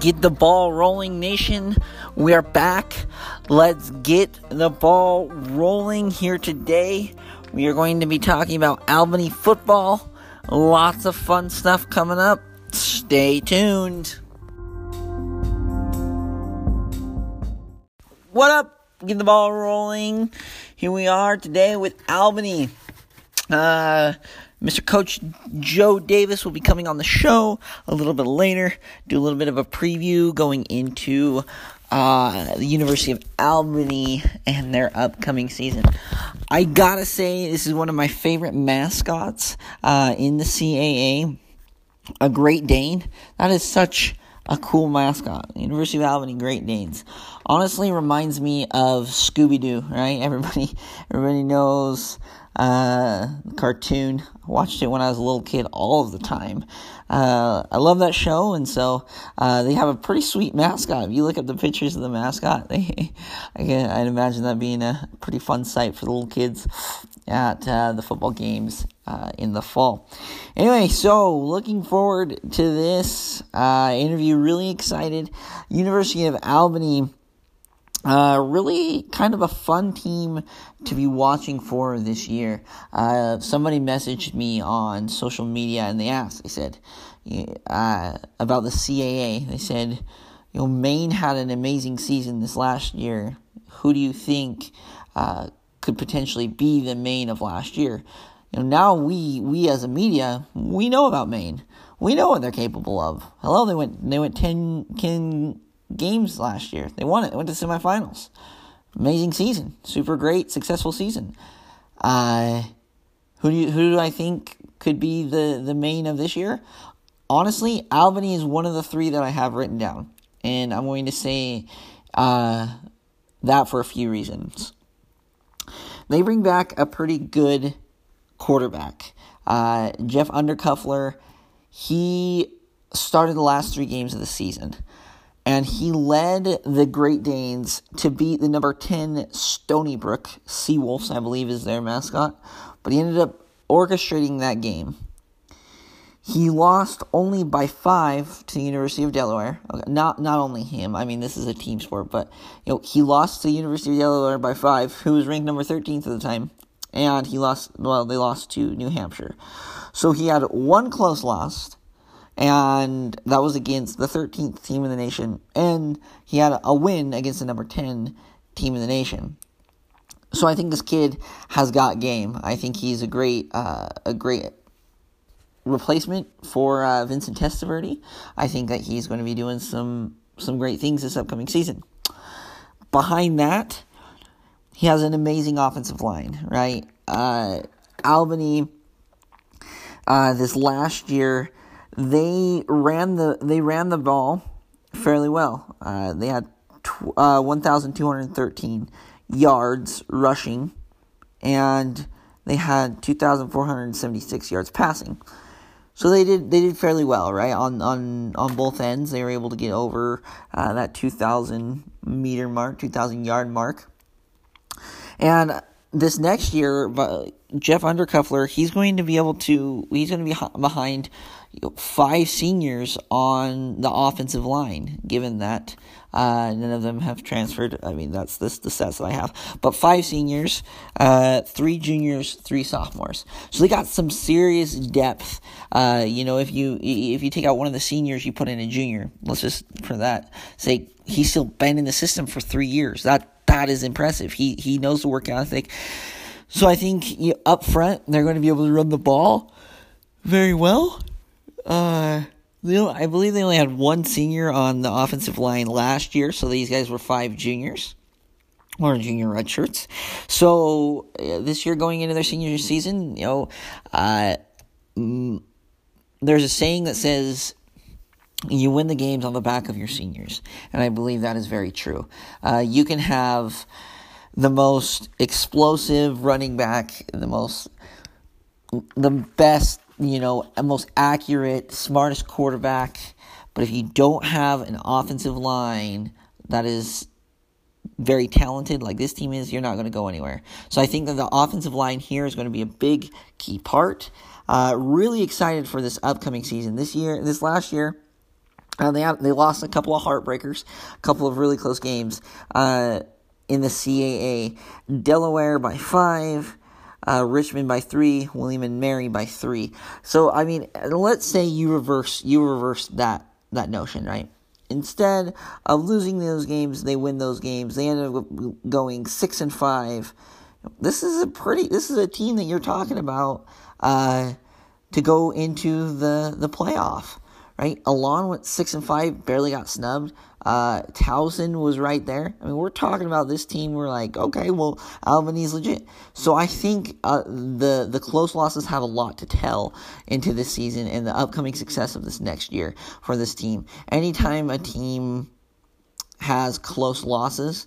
get the ball rolling, nation. We are back. Let's get the ball rolling here today. We are going to be talking about Albany football. Lots of fun stuff coming up. Stay tuned. What up? Get the ball rolling. Here we are today with Albany. Uh, Mr. Coach Joe Davis will be coming on the show a little bit later, do a little bit of a preview going into uh, the University of Albany and their upcoming season. I gotta say, this is one of my favorite mascots uh, in the CAA. A Great Dane. That is such a cool mascot. University of Albany Great Danes. Honestly, reminds me of Scooby Doo. Right? Everybody, everybody knows uh, cartoon. I watched it when I was a little kid all of the time. Uh, I love that show, and so uh, they have a pretty sweet mascot. If you look at the pictures of the mascot, they, I can, I'd imagine that being a pretty fun sight for the little kids at uh, the football games uh, in the fall. Anyway, so looking forward to this uh, interview. Really excited. University of Albany uh, really kind of a fun team to be watching for this year. Uh, somebody messaged me on social media and they asked, they said, uh, about the CAA. They said, you know, Maine had an amazing season this last year. Who do you think uh, could potentially be the Maine of last year? You know, now we we as a media we know about Maine. We know what they're capable of. Hello, they went they went 10, 10 games last year. They won it. They went to semifinals. Amazing season. Super great, successful season. Uh, who do you, who do I think could be the, the Maine of this year? Honestly, Albany is one of the three that I have written down. And I'm going to say uh, that for a few reasons. They bring back a pretty good quarterback. Uh, Jeff Undercuffler, he started the last three games of the season and he led the Great Danes to beat the number 10 Stony Brook Seawolves, I believe is their mascot, but he ended up orchestrating that game. He lost only by five to the University of Delaware. Okay, not not only him. I mean, this is a team sport, but you know he lost to the University of Delaware by five, who was ranked number thirteenth at the time, and he lost. Well, they lost to New Hampshire, so he had one close loss and that was against the 13th team in the nation, and he had a win against the number 10 team in the nation. So I think this kid has got game. I think he's a great, uh, a great replacement for uh, Vincent Testaverde. I think that he's going to be doing some some great things this upcoming season. Behind that, he has an amazing offensive line, right? Uh, Albany, uh, this last year, they ran the they ran the ball fairly well. Uh, they had tw- uh, 1,213 yards rushing, and they had 2,476 yards passing. So they did they did fairly well, right? On on on both ends, they were able to get over uh, that 2,000 meter mark, 2,000 yard mark, and this next year, Jeff Undercuffler, he's going to be able to, he's going to be behind five seniors on the offensive line, given that uh, none of them have transferred. I mean, that's this the stats that I have. But five seniors, uh, three juniors, three sophomores. So they got some serious depth. Uh, you know, if you if you take out one of the seniors, you put in a junior. Let's just for that say he's still been in the system for three years. That that is impressive. He he knows the work ethic. So I think you, up front they're going to be able to run the ball very well. Uh, I believe they only had one senior on the offensive line last year, so these guys were five juniors or junior red shirts. So uh, this year, going into their senior season, you know, uh, there's a saying that says you win the games on the back of your seniors. And I believe that is very true. Uh, you can have the most explosive running back, the most, the best, you know, a most accurate, smartest quarterback. But if you don't have an offensive line that is very talented like this team is, you're not going to go anywhere. So I think that the offensive line here is going to be a big key part. Uh, really excited for this upcoming season. This year, this last year, Uh, they have, they lost a couple of heartbreakers, a couple of really close games uh, in the CAA. Delaware by five, uh, Richmond by three, William and Mary by three. So I mean, let's say you reverse you reverse that that notion, right? Instead of losing those games, they win those games. They end up going six and five. This is a pretty. This is a team that you're talking about uh, to go into the the playoff right? Elon went six and five, barely got snubbed. Uh, Towson was right there. I mean, we're talking about this team. We're like, okay, well, Albany's legit. So I think uh, the the close losses have a lot to tell into this season and the upcoming success of this next year for this team. Anytime a team has close losses,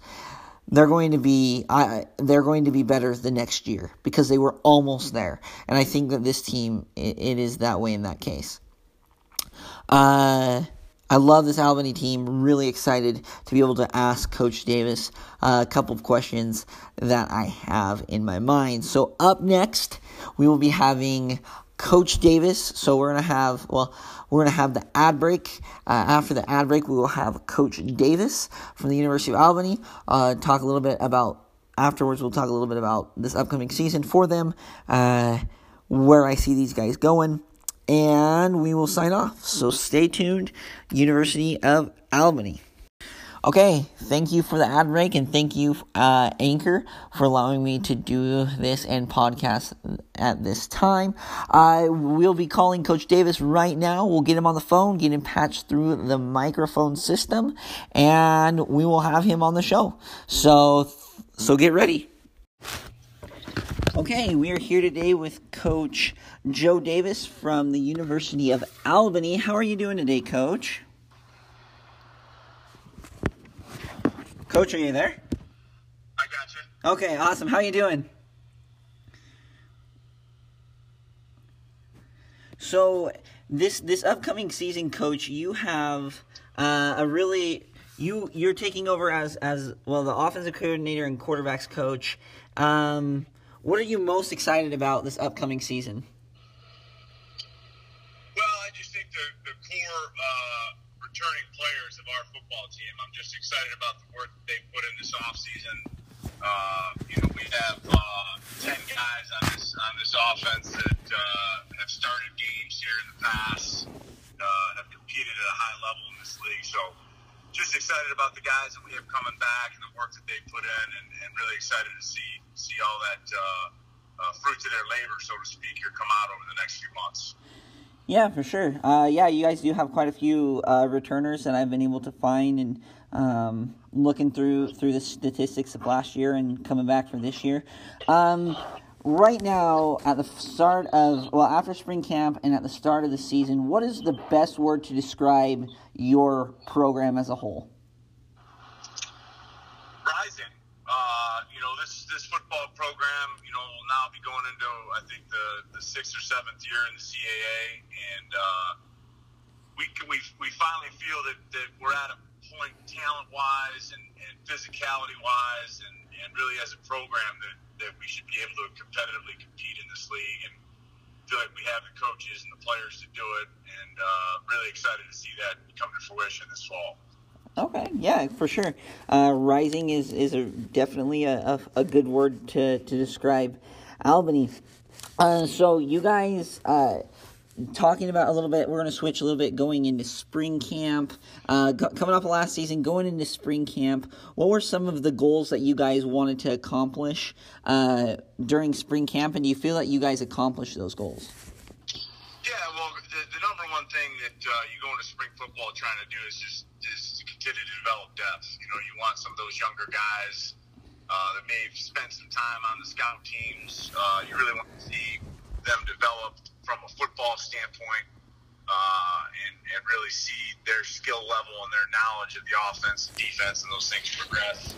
they're going to be I, they're going to be better the next year because they were almost there. And I think that this team it, it is that way in that case. Uh, I love this Albany team. Really excited to be able to ask Coach Davis uh, a couple of questions that I have in my mind. So, up next, we will be having Coach Davis. So, we're going to have, well, we're to have the ad break. Uh, after the ad break, we will have Coach Davis from the University of Albany uh, talk a little bit about, afterwards, we'll talk a little bit about this upcoming season for them, uh, where I see these guys going and we will sign off. So stay tuned, University of Albany. Okay, thank you for the ad break, and thank you, uh, Anchor, for allowing me to do this and podcast at this time. I will be calling Coach Davis right now. We'll get him on the phone, get him patched through the microphone system, and we will have him on the show. So, so get ready. Okay, we are here today with Coach Joe Davis from the University of Albany. How are you doing today, Coach? Coach, are you there? I got you. Okay, awesome. How are you doing? So this this upcoming season, Coach, you have uh, a really you you're taking over as as well the offensive coordinator and quarterbacks coach. Um, what are you most excited about this upcoming season? Well, I just think the, the core uh, returning players of our football team. I'm just excited about the work that they put in this offseason. Uh, you know, we have uh, 10 guys on this on this offense that uh, have started games here in the past, uh, have competed at a high level in this league. So just excited about the guys that we have coming back and the work that they put in, and, and really excited to see see all that uh, uh, of their labor, so to speak, here come out over the next few months. Yeah, for sure. Uh, yeah, you guys do have quite a few uh, returners that I've been able to find, and um, looking through through the statistics of last year and coming back for this year. Um, right now at the start of well after spring camp and at the start of the season what is the best word to describe your program as a whole? Rising. Uh, you know this this football program you know will now be going into i think the, the sixth or seventh year in the caa and uh, we, we, we finally feel that, that we're at a point talent wise and, and physicality wise and, and really as a program that that we should be able to competitively compete in this league and feel like we have the coaches and the players to do it and uh, really excited to see that come to fruition this fall. Okay, yeah, for sure. Uh, rising is is a, definitely a, a, a, good word to, to describe Albany. Uh, so you guys, uh, talking about a little bit. We're going to switch a little bit going into spring camp. Uh, coming up last season, going into spring camp. What were some of the goals that you guys wanted to accomplish uh, during spring camp, and do you feel that you guys accomplished those goals? Yeah, well, the, the number one thing that uh, you go into spring football trying to do is just is to continue to develop depth. You know, you want some of those younger guys uh, that may have spent some time on the scout teams. Uh, you really want to see them develop from a football standpoint uh, and, and really see their skill level and their knowledge of the offense, and defense, and those things progress.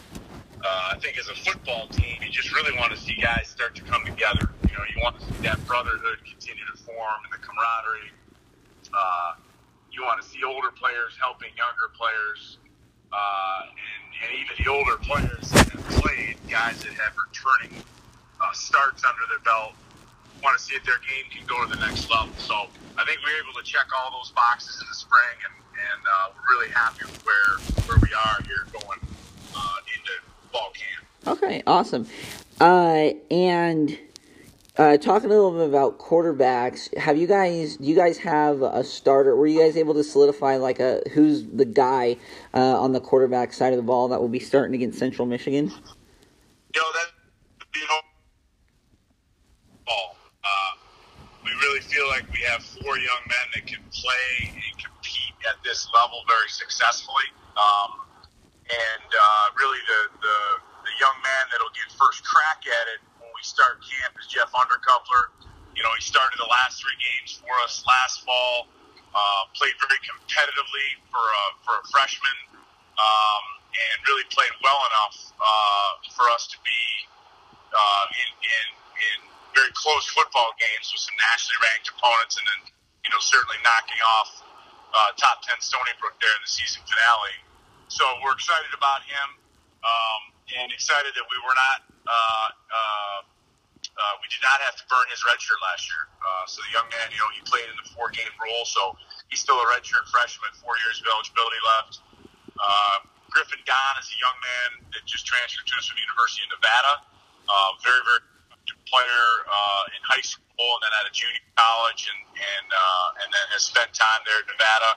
Uh, I think as a football team, you just really want to see guys start to come together. You know, you want to see that brotherhood continue to form and the camaraderie. Uh, you want to see older players helping younger players, uh, and, and even the older players that have played, guys that have returning uh, starts under their belt want to see if their game can go to the next level. So I think we are able to check all those boxes in the spring, and, and uh, we're really happy with where where we are here going uh, into fall camp. Okay, awesome. Uh, and uh, talking a little bit about quarterbacks, have you guys? Do you guys have a starter? Were you guys able to solidify like a who's the guy uh, on the quarterback side of the ball that will be starting against Central Michigan? You know that you know ball. Uh, we really feel like we have four young men that can play and compete at this level very successfully. Um, and uh, really, the, the the young man that'll get first crack at it when we start camp is Jeff Undercuffler. You know, he started the last three games for us last fall. Uh, played very competitively for a, for a freshman, um, and really played well enough uh, for us to be uh, in, in in very close football games with some nationally ranked opponents, and then you know certainly knocking off uh, top ten Stony Brook there in the season finale. So we're excited about him, um, and excited that we were not. Uh, uh, uh, we did not have to burn his red shirt last year. Uh, so the young man, you know, he played in the four game role, so he's still a redshirt freshman, four years of eligibility left. Uh, Griffin Gahn is a young man that just transferred to us from the University of Nevada. Uh, very, very player uh, in high school and then at a junior college, and and uh, and then has spent time there at Nevada.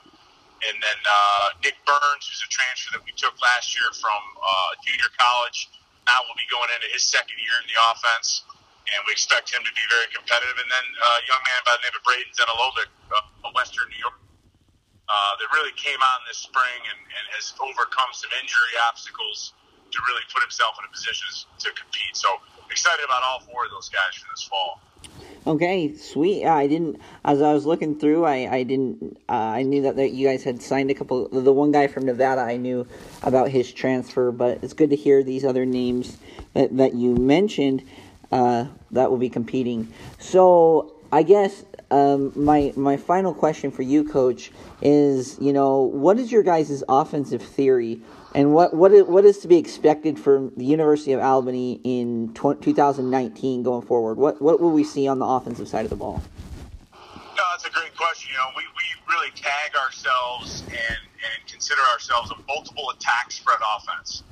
And then uh, Nick Burns, who's a transfer that we took last year from uh, junior college, now will be going into his second year in the offense, and we expect him to be very competitive. And then uh, a young man by the name of Braden Zenilovic, uh, a Western New York, uh, that really came on this spring and, and has overcome some injury obstacles to really put himself in a position to compete. So excited about all four of those guys for this fall. Okay, sweet. I didn't as I was looking through. I I didn't. Uh, I knew that, that you guys had signed a couple. The one guy from Nevada, I knew about his transfer, but it's good to hear these other names that that you mentioned uh, that will be competing. So I guess um, my my final question for you, Coach, is you know what is your guys' offensive theory, and what what is, what is to be expected from the University of Albany in 2019 going forward? What what will we see on the offensive side of the ball? No, that's a great question. You know, we, we really tag ourselves and, and consider ourselves a multiple attack spread offense.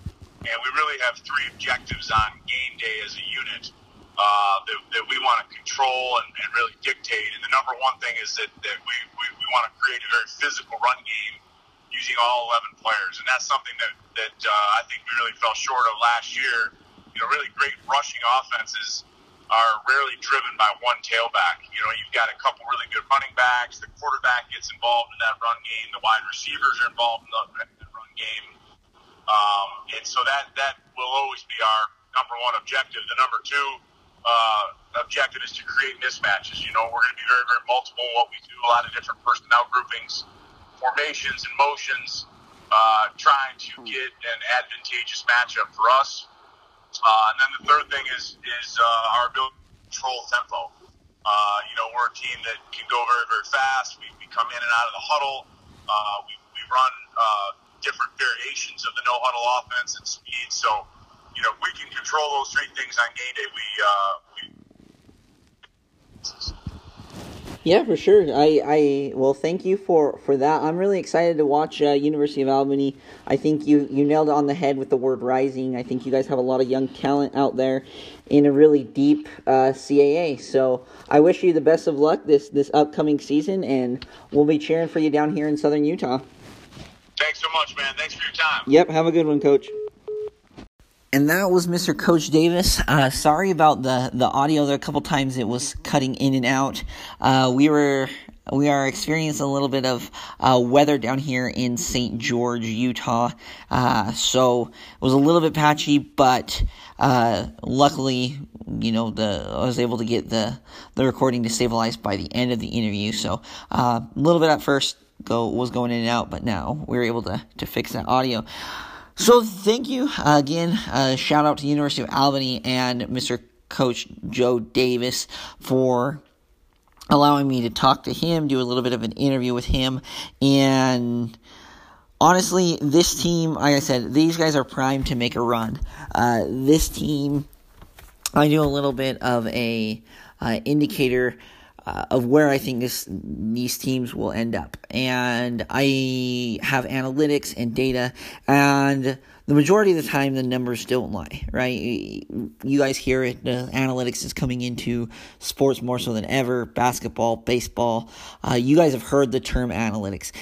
And we really have three objectives on game day as a unit uh, that, that we want to control and, and really dictate. And the number one thing is that, that we, we, we want to create a very physical run game using all 11 players. And that's something that, that uh, I think we really fell short of last year. You know, really great rushing offenses are rarely driven by one tailback. You know, you've got a couple really good running backs. The quarterback gets involved in that run game. The wide receivers are involved in the, the run game. Um, and so that, that will always be our number one objective. The number two uh, objective is to create mismatches. You know, we're going to be very, very multiple in what we do, a lot of different personnel groupings, formations, and motions, uh, trying to get an advantageous matchup for us. Uh, and then the third thing is is uh, our ability to control tempo. Uh, you know, we're a team that can go very, very fast. We, we come in and out of the huddle. Uh, we, we run uh, different variations of the no huddle offense and speed. So, you know, we can control those three things on game day, we, uh, we Yeah, for sure. I, I well, thank you for, for that. I'm really excited to watch uh, University of Albany. I think you, you nailed it on the head with the word rising. I think you guys have a lot of young talent out there in a really deep uh, CAA. So I wish you the best of luck this this upcoming season, and we'll be cheering for you down here in Southern Utah. thanks so much, man. Thanks for your time. Yep. Have a good one, Coach. And that was Mr. Coach Davis. Uh, sorry about the, the audio. There a couple times it was cutting in and out. Uh, we were we are experiencing a little bit of uh, weather down here in St. George, Utah. Uh, so it was a little bit patchy, but uh, luckily, you know, the I was able to get the the recording to stabilize by the end of the interview. So uh, a little bit at first go was going in and out, but now we were able to to fix that audio. So thank you uh, again. Uh, shout out to the University of Albany and Mr. Coach Joe Davis for allowing me to talk to him, do a little bit of an interview with him, and honestly, this team, like I said, these guys are primed to make a run. Uh, this team, I do a little bit of a uh, indicator uh, of where I think this these teams will end up. And I have analytics and data, and the majority of the time the numbers don't lie, right? You guys hear it. The analytics is coming into sports more so than ever. Basketball, baseball. Uh, you guys have heard the term analytics.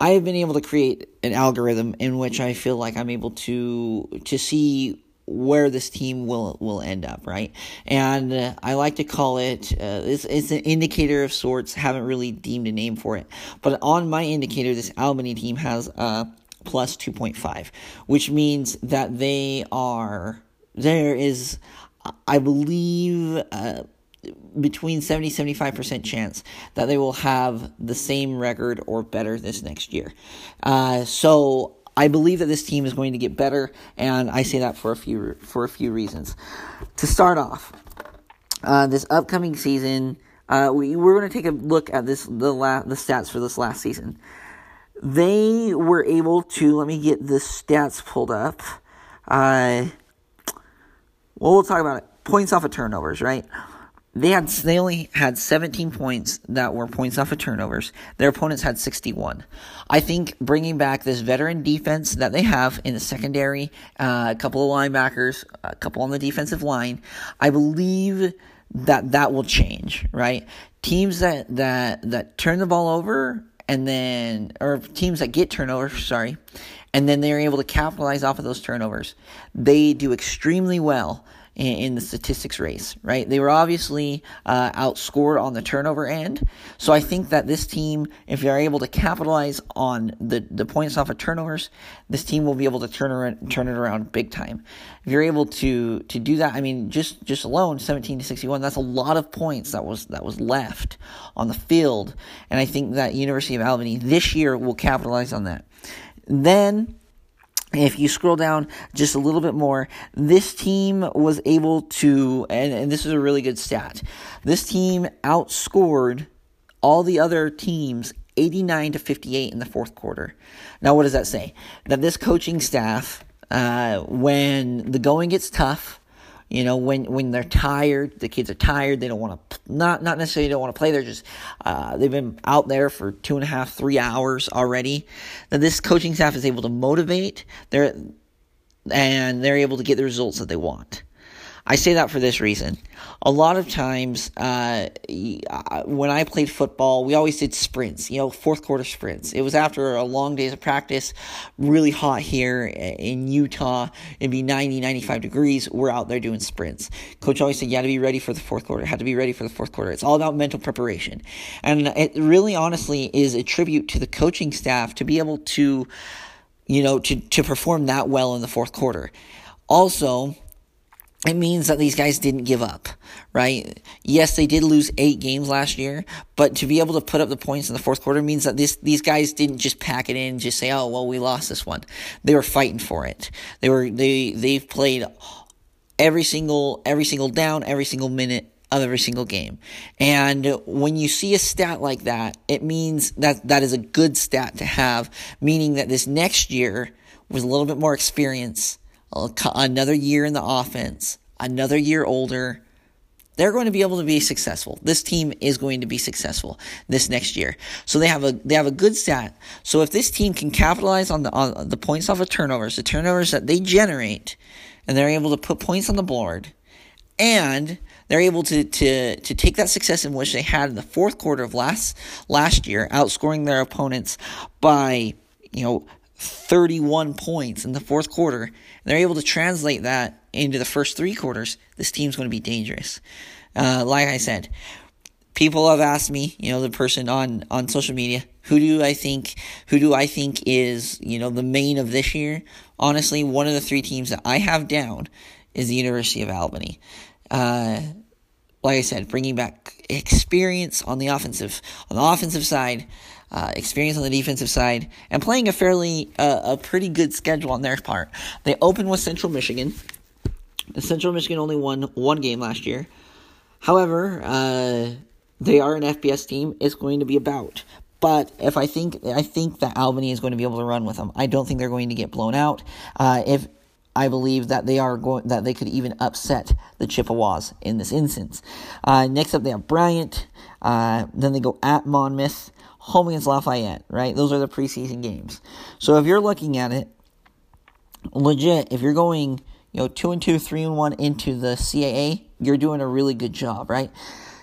I have been able to create an algorithm in which I feel like I'm able to to see where this team will will end up, right? And uh, I like to call it uh, it's, it's an indicator of sorts. Haven't really deemed a name for it, but on my indicator, this Albany team has a plus two point five, which means that they are there is, I believe. Uh, between 70 75% chance that they will have the same record or better this next year. Uh, so I believe that this team is going to get better, and I say that for a few for a few reasons. To start off, uh, this upcoming season, uh, we we're going to take a look at this the la- the stats for this last season. They were able to let me get the stats pulled up. Uh, well, we'll talk about it. Points off of turnovers, right? They had they only had 17 points that were points off of turnovers. Their opponents had 61. I think bringing back this veteran defense that they have in the secondary, uh, a couple of linebackers, a couple on the defensive line, I believe that that will change. Right, teams that that that turn the ball over and then or teams that get turnovers, sorry, and then they're able to capitalize off of those turnovers. They do extremely well in, in the statistics race, right? They were obviously uh, outscored on the turnover end. So I think that this team, if they're able to capitalize on the, the points off of turnovers, this team will be able to turn around, turn it around big time. If you're able to to do that, I mean, just just alone, 17 to 61, that's a lot of points that was that was left on the field, and I think that University of Albany this year will capitalize on that. Then if you scroll down just a little bit more, this team was able to, and, and, this is a really good stat. This team outscored all the other teams 89 to 58 in the fourth quarter. Now, what does that say? That this coaching staff, uh, when the going gets tough, you know, when when they're tired, the kids are tired. They don't want to not not necessarily don't want to play. They're just uh, they've been out there for two and a half, three hours already. That this coaching staff is able to motivate. They're and they're able to get the results that they want. I say that for this reason. A lot of times, uh, when I played football, we always did sprints, you know, fourth quarter sprints. It was after a long days of practice, really hot here in Utah. It'd be 90, 95 degrees. We're out there doing sprints. Coach always said, you had to be ready for the fourth quarter, had to be ready for the fourth quarter. It's all about mental preparation. And it really honestly is a tribute to the coaching staff to be able to, you know, to, to perform that well in the fourth quarter. Also, it means that these guys didn't give up, right? Yes, they did lose eight games last year, but to be able to put up the points in the fourth quarter means that this these guys didn't just pack it in and just say, "Oh, well, we lost this one." They were fighting for it. They were they they've played every single every single down, every single minute of every single game. And when you see a stat like that, it means that that is a good stat to have, meaning that this next year with a little bit more experience another year in the offense, another year older, they're going to be able to be successful. This team is going to be successful this next year. So they have a they have a good stat. So if this team can capitalize on the on the points off of turnovers, the turnovers that they generate, and they're able to put points on the board, and they're able to to to take that success in which they had in the fourth quarter of last last year, outscoring their opponents by you know 31 points in the fourth quarter, and they're able to translate that into the first three quarters, this team's going to be dangerous. Uh, like I said, people have asked me, you know, the person on, on social media, who do I think, who do I think is, you know, the Maine of this year? Honestly, one of the three teams that I have down is the University of Albany. Uh, like I said, bringing back experience on the offensive, on the offensive side, uh, experience on the defensive side, and playing a fairly uh, a pretty good schedule on their part. They opened with Central Michigan. Central Michigan only won one game last year. However, uh, they are an FBS team. It's going to be about. But if I think I think that Albany is going to be able to run with them. I don't think they're going to get blown out. Uh, if I believe that they are going that they could even upset the Chippewas in this instance. Uh, next up, they have Bryant. Uh, then they go at Monmouth, home against Lafayette. Right, those are the preseason games. So if you're looking at it, legit, if you're going, you know, two and two, three and one into the CAA, you're doing a really good job, right?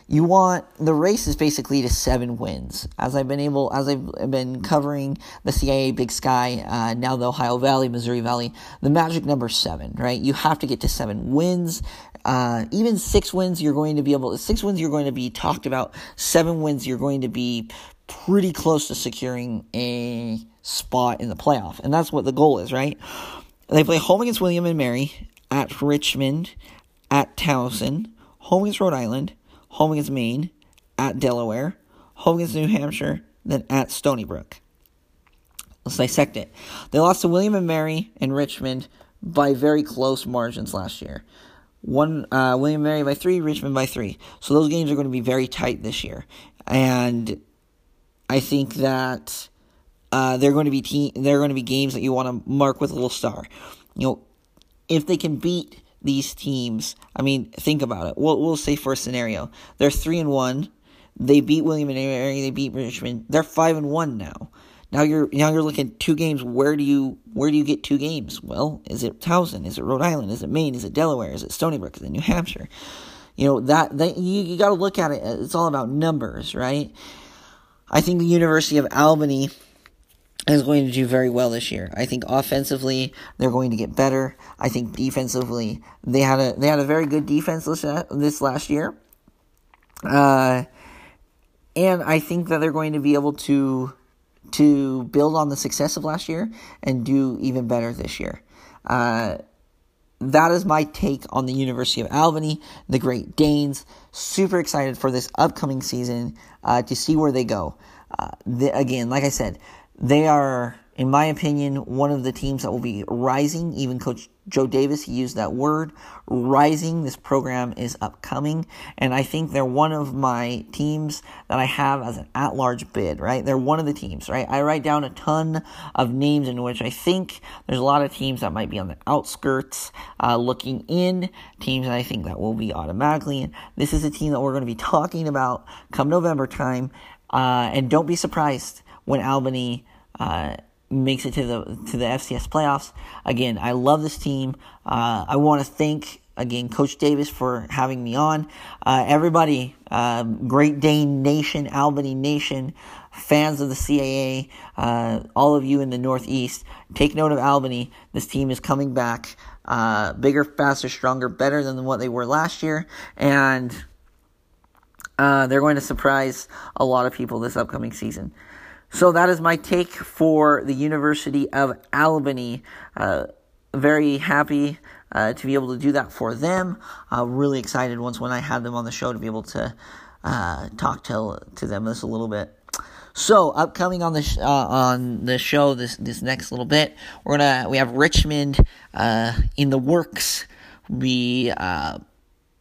You want the race is basically to seven wins. As I've been able, as I've been covering the CAA Big Sky, uh, now the Ohio Valley, Missouri Valley, the magic number seven, right? You have to get to seven wins. Uh, even six wins, you're going to be able. Six wins, you're going to be talked about. Seven wins, you're going to be pretty close to securing a spot in the playoff, and that's what the goal is, right? They play home against William and Mary, at Richmond, at Towson, home against Rhode Island, home against Maine, at Delaware, home against New Hampshire, then at Stony Brook. Let's dissect it. They lost to William and Mary and Richmond by very close margins last year. One uh, William and Mary by three, Richmond by three. So those games are going to be very tight this year, and I think that uh, they're going to be te- they're going to be games that you want to mark with a little star. You know, if they can beat these teams, I mean, think about it. We'll we'll say for a scenario, they're three and one. They beat William and Mary. They beat Richmond. They're five and one now. Now you're now you're looking two games. Where do you where do you get two games? Well, is it Towson? Is it Rhode Island? Is it Maine? Is it Delaware? Is it Stony Brook? Is it New Hampshire? You know that that you, you got to look at it. It's all about numbers, right? I think the University of Albany is going to do very well this year. I think offensively they're going to get better. I think defensively they had a they had a very good defense this, last year. Uh, and I think that they're going to be able to to build on the success of last year and do even better this year. Uh, that is my take on the University of Albany, the Great Danes. Super excited for this upcoming season uh, to see where they go. Uh, the, again, like I said, they are, in my opinion, one of the teams that will be rising. Even Coach Joe Davis, he used that word, rising. This program is upcoming, and I think they're one of my teams that I have as an at large bid, right? They're one of the teams, right? I write down a ton of names in which I think there's a lot of teams that might be on the outskirts uh, looking in, teams that I think that will be automatically in. This is a team that we're going to be talking about come November time, uh, and don't be surprised when Albany uh, makes it to the to the FCS playoffs. Again, I love this team. Uh, I want to thank again Coach Davis for having me on. Uh, everybody, um, Great Dane Nation, Albany Nation, fans of the CAA, uh, all of you in the Northeast, take note of Albany. This team is coming back, uh, bigger, faster, stronger, better than what they were last year, and. Uh, they're going to surprise a lot of people this upcoming season. So that is my take for the University of Albany. Uh, very happy uh, to be able to do that for them. Uh, really excited once when I had them on the show to be able to uh, talk to to them this a little bit. So upcoming on the sh- uh, on the show this this next little bit, we're gonna we have Richmond uh, in the works. We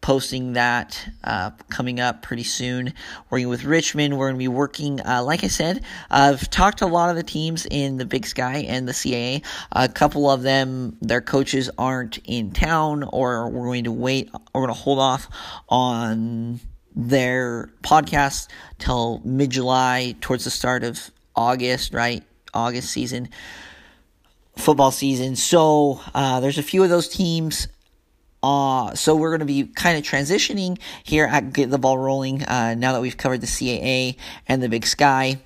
posting that uh, coming up pretty soon. Working with Richmond, we're going to be working, uh, like I said, I've talked to a lot of the teams in the Big Sky and the CAA. A couple of them, their coaches aren't in town, or we're going to wait, we're going to hold off on their podcast till mid July, towards the start of August, right? August season, football season. So uh, there's a few of those teams uh, so we're going to be kind of transitioning here at Get the Ball Rolling uh, now that we've covered the CAA and the Big Sky.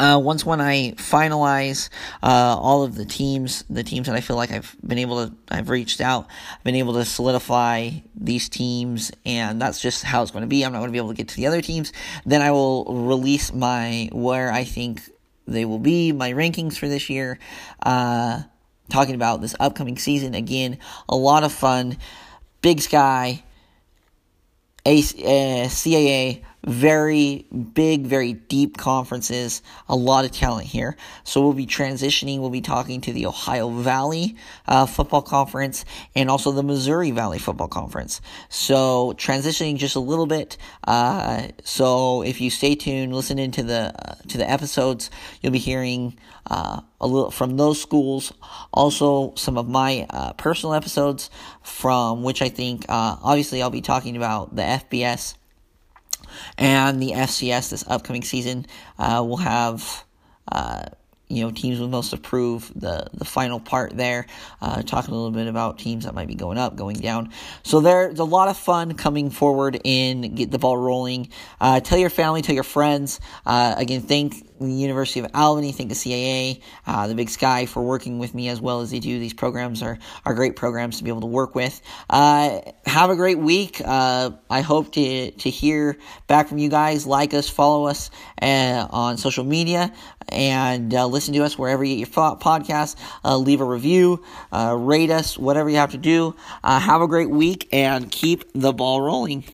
Uh, once when I finalize uh, all of the teams, the teams that I feel like I've been able to, I've reached out, I've been able to solidify these teams, and that's just how it's going to be. I'm not going to be able to get to the other teams. Then I will release my where I think they will be, my rankings for this year. Uh, talking about this upcoming season. Again, a lot of fun. Big Sky, A- uh, CAA, very big, very deep conferences, a lot of talent here. So we'll be transitioning, we'll be talking to the Ohio Valley uh, Football Conference and also the Missouri Valley Football Conference. So transitioning just a little bit. Uh, so if you stay tuned, listen into the uh, to the episodes, you'll be hearing uh, a little from those schools. Also, some of my uh, personal episodes from which I think uh, obviously I'll be talking about the FBS and the FCS this upcoming season. Uh, we'll have uh, you know teams will most approve the the final part there. Uh, talking a little bit about teams that might be going up going down. So there's a lot of fun coming forward in get the ball rolling. Uh, tell your family tell your friends. Uh, again thank the University of Albany, thank the CAA, uh, the Big Sky for working with me as well as they do. These programs are, are great programs to be able to work with. Uh, have a great week. Uh, I hope to, to hear back from you guys. Like us, follow us uh, on social media, and uh, listen to us wherever you get your podcasts. Uh, leave a review, rate us, whatever you have to do. have a great week and keep the ball rolling.